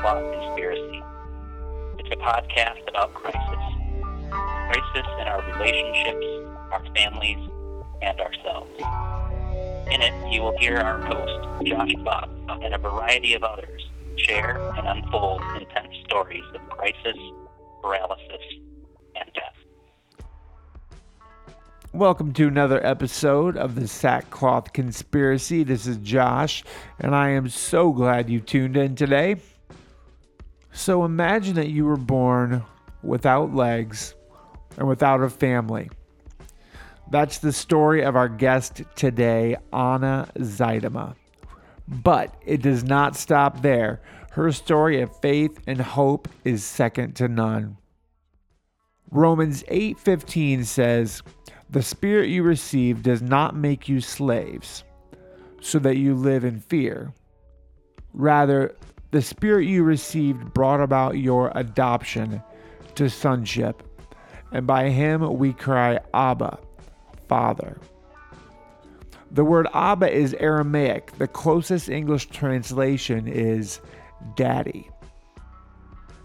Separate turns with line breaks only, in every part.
Sackcloth Conspiracy. It's a podcast about crisis. Crisis in our relationships, our families, and ourselves. In it, you will hear our host, Josh Bob, and a variety of others share and unfold intense stories of crisis, paralysis, and death.
Welcome to another episode of the Sackcloth Conspiracy. This is Josh, and I am so glad you tuned in today. So imagine that you were born without legs and without a family. That's the story of our guest today, Anna Zuidema. But it does not stop there. Her story of faith and hope is second to none. Romans 8:15 says, "The spirit you receive does not make you slaves, so that you live in fear. Rather, the spirit you received brought about your adoption to sonship, and by him we cry, Abba, Father." The word Abba is Aramaic. The closest English translation is daddy.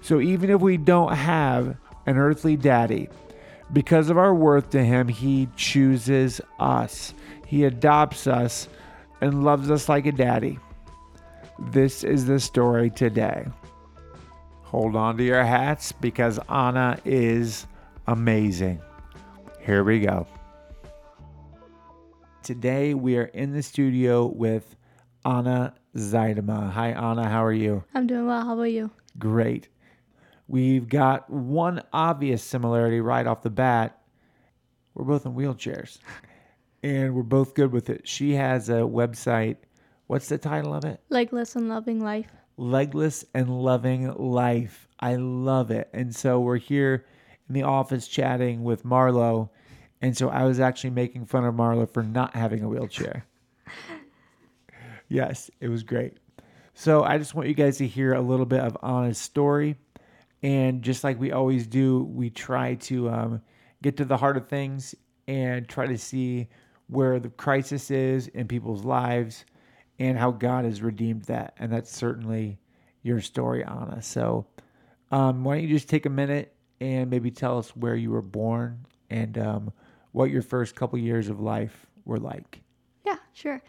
So even if we don't have an earthly daddy, because of our worth to him, he chooses us. He adopts us and loves us like a daddy. This is the story today. Hold on to your hats because Anna is amazing. Here we go. Today we are in the studio with Anna Zuidema. Hi, Anna. How are you?
I'm doing well. How about you?
Great. We've got one obvious similarity right off the bat. We're both in wheelchairs and we're both good with it. She has a website. What's the title of it?
Legless and loving life.
Legless and Loving Life. I love it. And so we're here in the office chatting with Marlo. And so I was actually making fun of Marlo for not having a wheelchair. yes, it was great. So I just want you guys to hear a little bit of Anna's story. And just like we always do, we try to um, get to the heart of things and try to see where the crisis is in people's lives and how God has redeemed that. And that's certainly your story, Anna. So um, why don't you just take a minute and maybe tell us where you were born and um, what your first couple years of life were like?
Yeah, sure.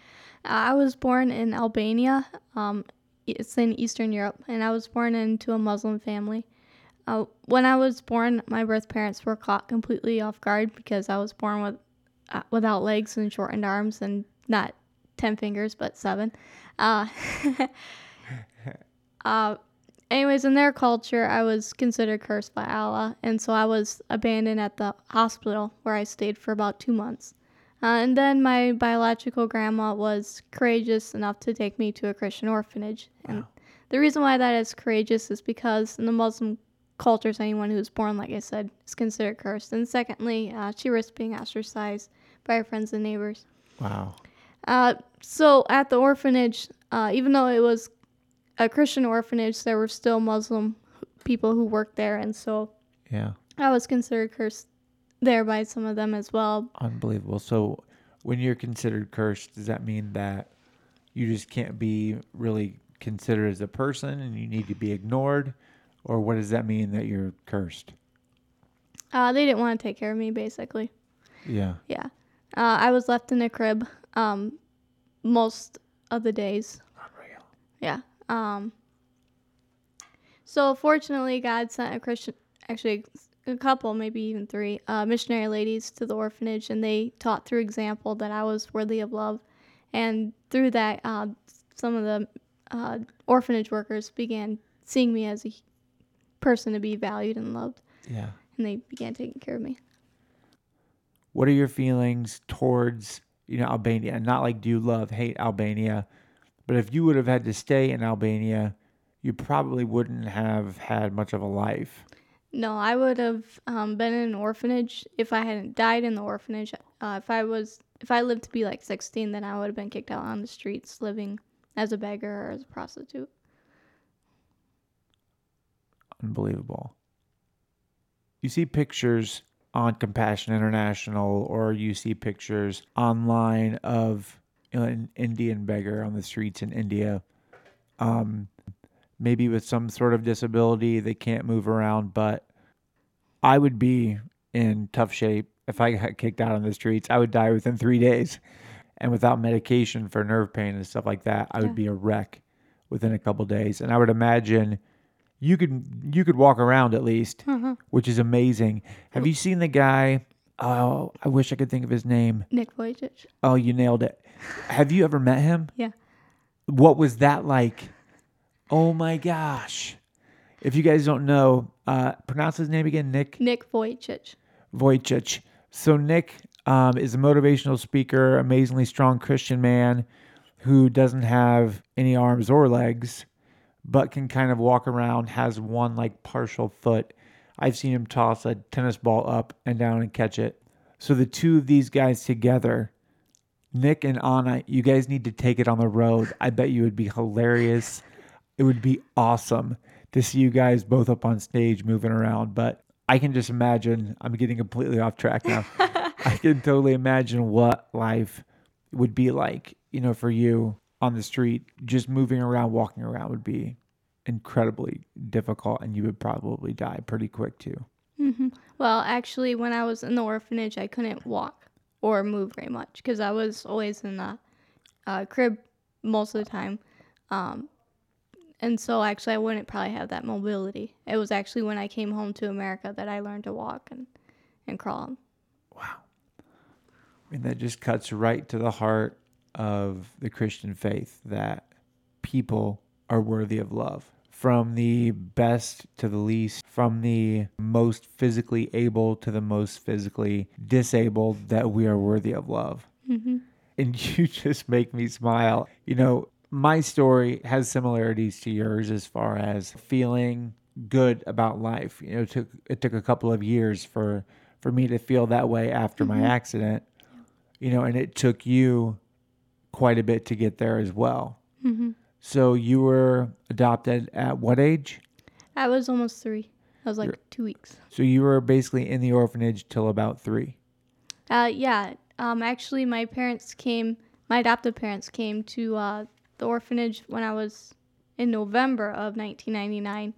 Uh, I was born in Albania. Um, it's in Eastern Europe, and I was born into a Muslim family. Uh, when I was born, my birth parents were caught completely off guard because I was born with uh, without legs and shortened arms and not ten fingers but seven. Uh, uh, anyways, in their culture, I was considered cursed by Allah, and so I was abandoned at the hospital where I stayed for about two months. Uh, and then my biological grandma was courageous enough to take me to a Christian orphanage. And
Wow.
the reason why that is courageous is because in the Muslim cultures, anyone who's born, like I said, is considered cursed. And secondly, uh, she risked being ostracized by her friends and neighbors.
Wow.
Uh, so at the orphanage, uh, even though it was a Christian orphanage, there were still Muslim people who worked there, and so
Yeah.
I was considered cursed there by some of them as well.
Unbelievable. So when you're considered cursed, does that mean that you just can't be really considered as a person and you need to be ignored? Or what does that mean that you're cursed?
Uh, they didn't want to take care of me, basically.
Yeah.
Yeah, uh, I was left in a crib um, most of the days.
Unreal.
Yeah. Um, so fortunately, God sent a Christian, actually a couple, maybe even three, uh, missionary ladies to the orphanage, and they taught through example that I was worthy of love, and through that, uh, some of the uh, orphanage workers began seeing me as a person to be valued and loved,
Yeah.
and they began taking care of me.
What are your feelings towards, you know, Albania? And not like do you love, hate Albania, but if you would have had to stay in Albania, you probably wouldn't have had much of a life.
No, I would have um, been in an orphanage if I hadn't died in the orphanage. Uh, if I was, if I lived to be like 16, then I would have been kicked out on the streets, living as a beggar or as a prostitute.
Unbelievable. You see pictures on Compassion International, or you see pictures online of an Indian beggar on the streets in India. Um, maybe with some sort of disability, they can't move around, but I would be in tough shape if I got kicked out on the streets. I would die within three days. And without medication for nerve pain and stuff like that, I would
Yeah.
be a wreck within a couple days. And I would imagine you could you could walk around at least,
Uh-huh.
which is amazing. Have you seen the guy? Oh, I wish I could think of his name.
Nick Vujicic.
Oh, you nailed it. Have you ever met him?
Yeah.
What was that like? Oh my gosh. If you guys don't know, uh, pronounce his name again, Nick
Nick Vujicic.
Vujicic. So Nick um, is a motivational speaker, amazingly strong Christian man who doesn't have any arms or legs, but can kind of walk around, has one like partial foot. I've seen him toss a tennis ball up and down and catch it. So the two of these guys together, Nick and Anna, you guys need to take it on the road. I bet you would be hilarious. It would be awesome to see you guys both up on stage moving around. But I can just imagine, I'm getting completely off track now. I can totally imagine what life would be like, you know, for you on the street. Just moving around, walking around would be incredibly difficult, and you would probably die pretty quick too.
hmm Well, actually, when I was in the orphanage, I couldn't walk or move very much because I was always in the uh, crib most of the time. Um, and so, actually, I wouldn't probably have that mobility. It was actually when I came home to America that I learned to walk and, and crawl. Wow.
I mean, that just cuts right to the heart of the Christian faith that people are worthy of love. From the best to the least, from the most physically able to the most physically disabled, that we are worthy of love.
hmm
And you just make me smile. You know, my story has similarities to yours as far as feeling good about life. You know, it took it took a couple of years for for me to feel that way after my accident. You know, and it took you quite a bit to get there as well.
hmm
So you were adopted at what age?
I was almost three. I was like
You're-
two weeks.
So you were basically in the orphanage till about three.
Uh, yeah. Um, actually, my parents came. My adoptive parents came to uh, the orphanage when I was in November of 1999,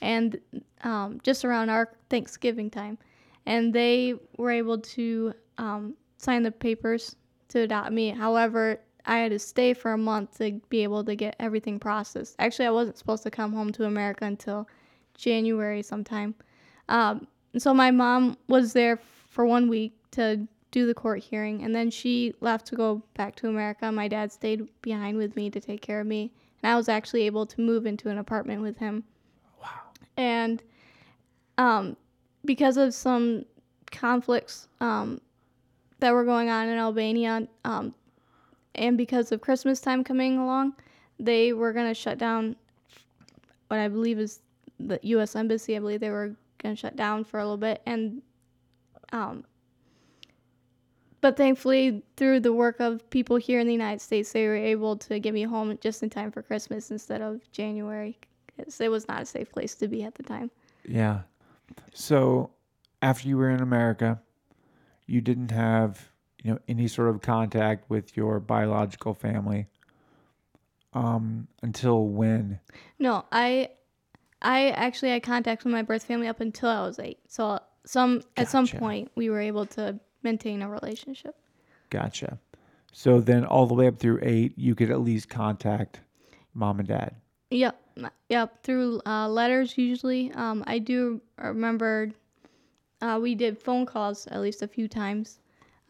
and um, just around our Thanksgiving time, and they were able to um, sign the papers to adopt me. However, I had to stay for a month to be able to get everything processed. Actually, I wasn't supposed to come home to America until January sometime. Um, so my mom was there for one week to do the court hearing, and then she left to go back to America. My dad stayed behind with me to take care of me, and I was actually able to move into an apartment with him.
Wow.
And um, because of some conflicts um, that were going on in Albania, um, and because of Christmas time coming along, they were going to shut down what I believe is the U.S. Embassy. I believe they were going to shut down for a little bit, and um, but thankfully, through the work of people here in the United States, they were able to get me home just in time for Christmas instead of January, because it was not a safe place to be at the time.
Yeah. So after you were in America, you didn't have, you know, any sort of contact with your biological family. Um, until when?
No, I, I actually had contact with my birth family up until I was eight. So some at some point we were able to maintain a relationship.
Gotcha. So then all the way up through eight, you could at least contact mom and dad.
Yep, yep. Through uh, letters usually. Um, I do remember uh, we did phone calls at least a few times.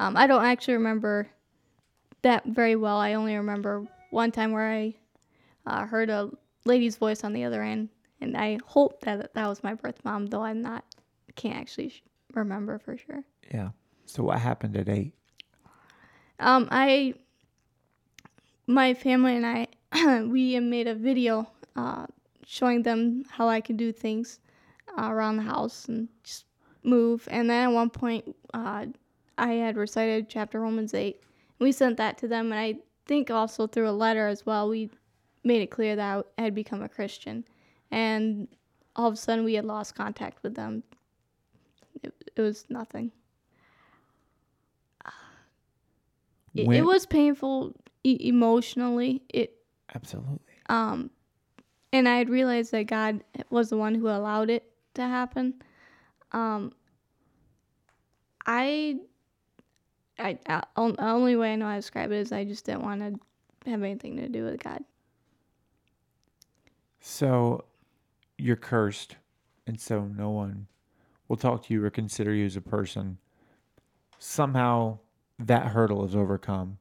Um, I don't actually remember that very well. I only remember one time where I uh, heard a lady's voice on the other end, and I hope that that was my birth mom, though I'm not. Can't actually sh- remember for sure.
Yeah. So what happened at eight?
Um, I, my family and I, we made a video uh, showing them how I can do things uh, around the house and just move. And then at one point, uh, I had recited chapter Romans 8. We sent that to them, and I think also through a letter as well, we made it clear that I had become a Christian. And all of a sudden, we had lost contact with them. It, it was nothing. It, it was painful e- emotionally. It
Absolutely.
um and I had realized that God was the one who allowed it to happen. Um, I, I, I the only way I know how to describe it is I just didn't want to have anything to do with God.
So you're cursed, and so no one will talk to you or consider you as a person. Somehow that hurdle is overcome,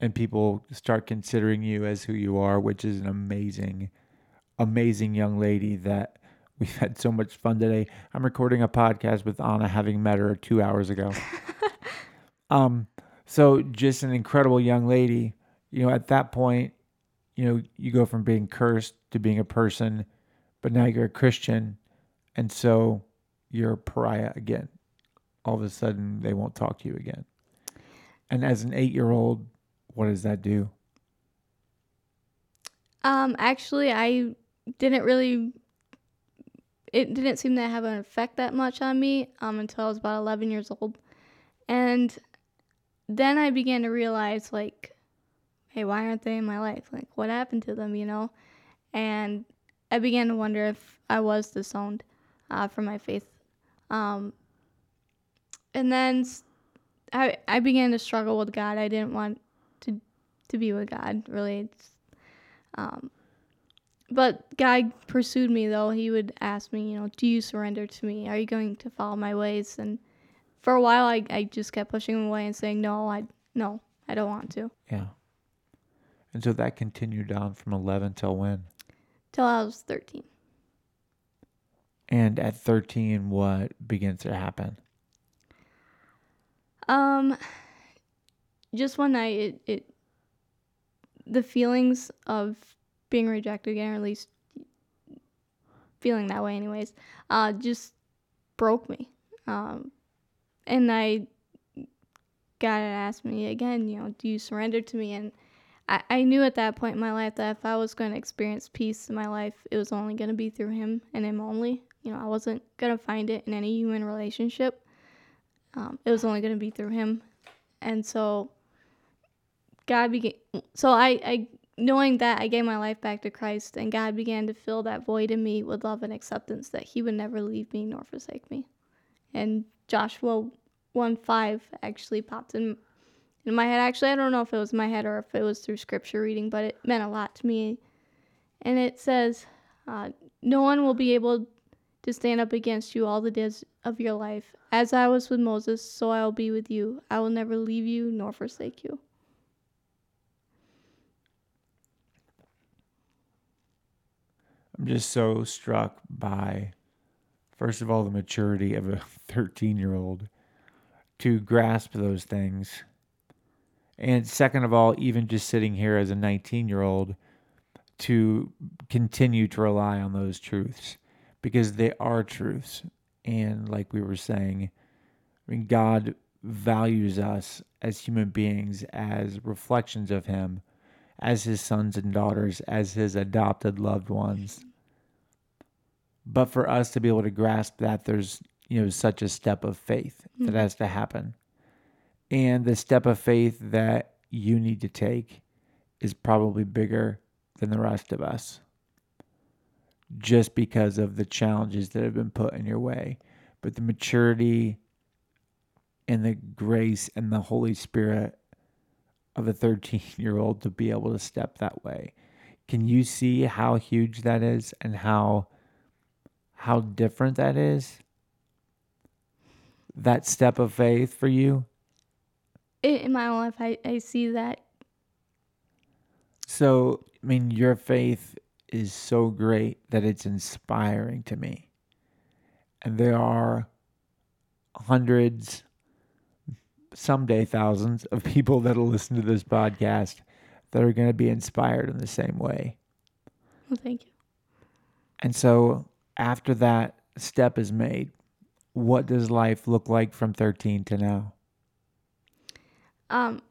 and people start considering you as who you are, which is an amazing, amazing young lady that we've had so much fun today. I'm recording a podcast with Anna, having met her two hours ago. um, so just an incredible young lady. You know, at that point, you know, you go from being cursed to being a person, but now you're a Christian, and so you're a pariah again. All of a sudden, they won't talk to you again. And as an eight year old, what does that do?
Um, actually, I didn't really. It didn't seem to have an effect that much on me um, until I was about 11 years old. And then I began to realize, like, hey, why aren't they in my life? Like, what happened to them, you know? And I began to wonder if I was disowned uh, from my faith. Um, and then I began to struggle with God. I didn't want to, to be with God, really. Um, but God pursued me though. He would ask me, you know, do you surrender to me? Are you going to follow my ways? And for a while, I, I just kept pushing him away and saying, no, I no, I don't want to.
Yeah. And so that continued on from 11 till when?
Till I was 13.
And at 13, what begins to happen?
Um, just one night, it, it the feelings of being rejected again, or at least feeling that way, anyways, uh, just broke me. Um, and I God had asked me again, you know, do you surrender to me? And I, I knew at that point in my life that if I was going to experience peace in my life, it was only going to be through Him and Him only. You know, I wasn't going to find it in any human relationship. Um, it was only going to be through Him. And so God began, so I, I, knowing that, I gave my life back to Christ, and God began to fill that void in me with love and acceptance that He would never leave me nor forsake me. And Joshua 1 5 actually popped in, in my head. Actually, I don't know if it was my head or if it was through scripture reading, but it meant a lot to me. And it says, uh, No one will be able to stand up against you all the days of your life. As I was with Moses, so I will be with you. I will never leave you nor forsake you.
I'm just so struck by, first of all, the maturity of a 13 year old to grasp those things. And second of all, even just sitting here as a 19 year old to continue to rely on those truths because they are truths. And like we were saying, I mean, God values us as human beings as reflections of Him, as His sons and daughters, as His adopted loved ones. But for us to be able to grasp that, there's you know such a step of faith that
Mhm.
has to happen, and the step of faith that you need to take is probably bigger than the rest of us just because of the challenges that have been put in your way. But the maturity and the grace and the Holy Spirit of a 13 year old to be able to step that way. Can you see how huge that is and how how different that is? That step of faith for you?
In, my own life, I, I see that.
So, I mean, your faith is so great that it's inspiring to me. And there are hundreds, someday thousands of people that'll listen to this podcast that are going to be inspired in the same way.
Well, thank you.
And so, after that step is made, what does life look like from 13 to now?
Um,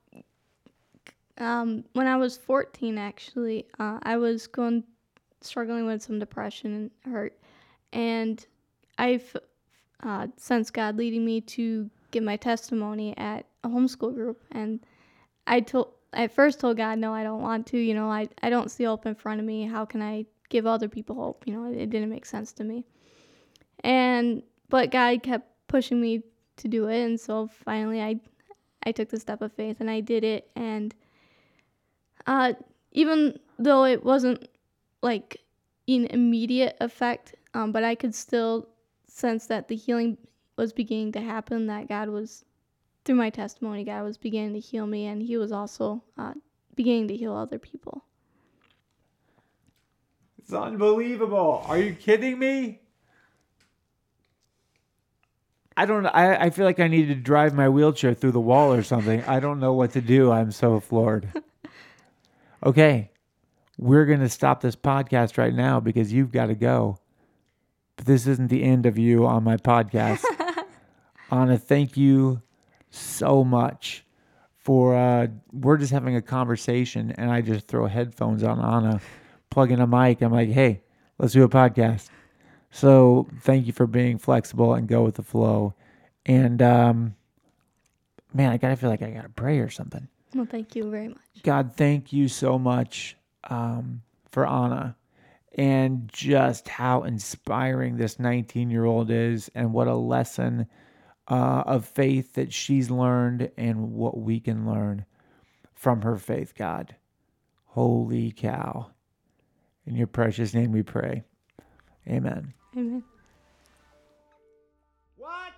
um, when I was 14, actually, uh, I was going struggling with some depression and hurt, and I've uh, sensed God leading me to give my testimony at a homeschool group, and I told I first told God, no, I don't want to. You know, I I don't see hope in front of me. How can I give other people hope. You know, it, it didn't make sense to me. And but God kept pushing me to do it, and so finally I I took the step of faith and I did it. And uh, even though it wasn't like an immediate effect, um, but I could still sense that the healing was beginning to happen. That God was through my testimony, God was beginning to heal me, and He was also uh, beginning to heal other people.
It's unbelievable. Are you kidding me? I don't I, I feel like I need to drive my wheelchair through the wall or something. I don't know what to do. I'm so floored. Okay. We're going to stop this podcast right now because you've got to go. But this isn't the end of you on my podcast. Anna, thank you so much for uh we're just having a conversation and I just throw headphones on Anna, plug in a mic. I'm like, "Hey, let's do a podcast." So thank you for being flexible and go with the flow. And um, man, I gotta feel like I gotta pray or something.
Well, thank you very much.
God, thank you so much um, for Anna and just how inspiring this 19 year old is and what a lesson uh, of faith that she's learned and what we can learn from her faith, God. Holy cow. In your precious name we pray. Amen.
Amen.
What?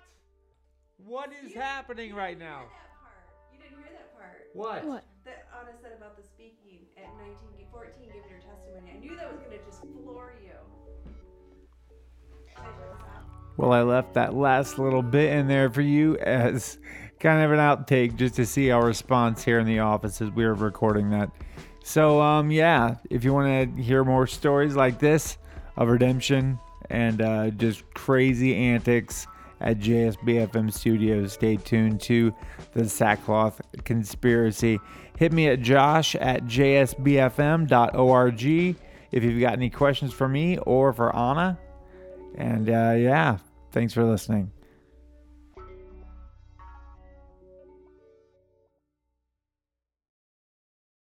What is happening right now?
That part. You didn't hear that part.
What?
What?
That Anna said about the speaking at 19, 14, giving her testimony. I knew that was going to just floor you. Should I shut this off?
Well, I left that last little bit in there for you as kind of an outtake just to see our response here in the office as we were recording that. So, um, yeah, if you want to hear more stories like this of redemption and uh, just crazy antics at JSBFM Studios, stay tuned to the Sackcloth Conspiracy. Hit me at josh at jsbfm.org if you've got any questions for me or for Anna. And uh, yeah, thanks for listening.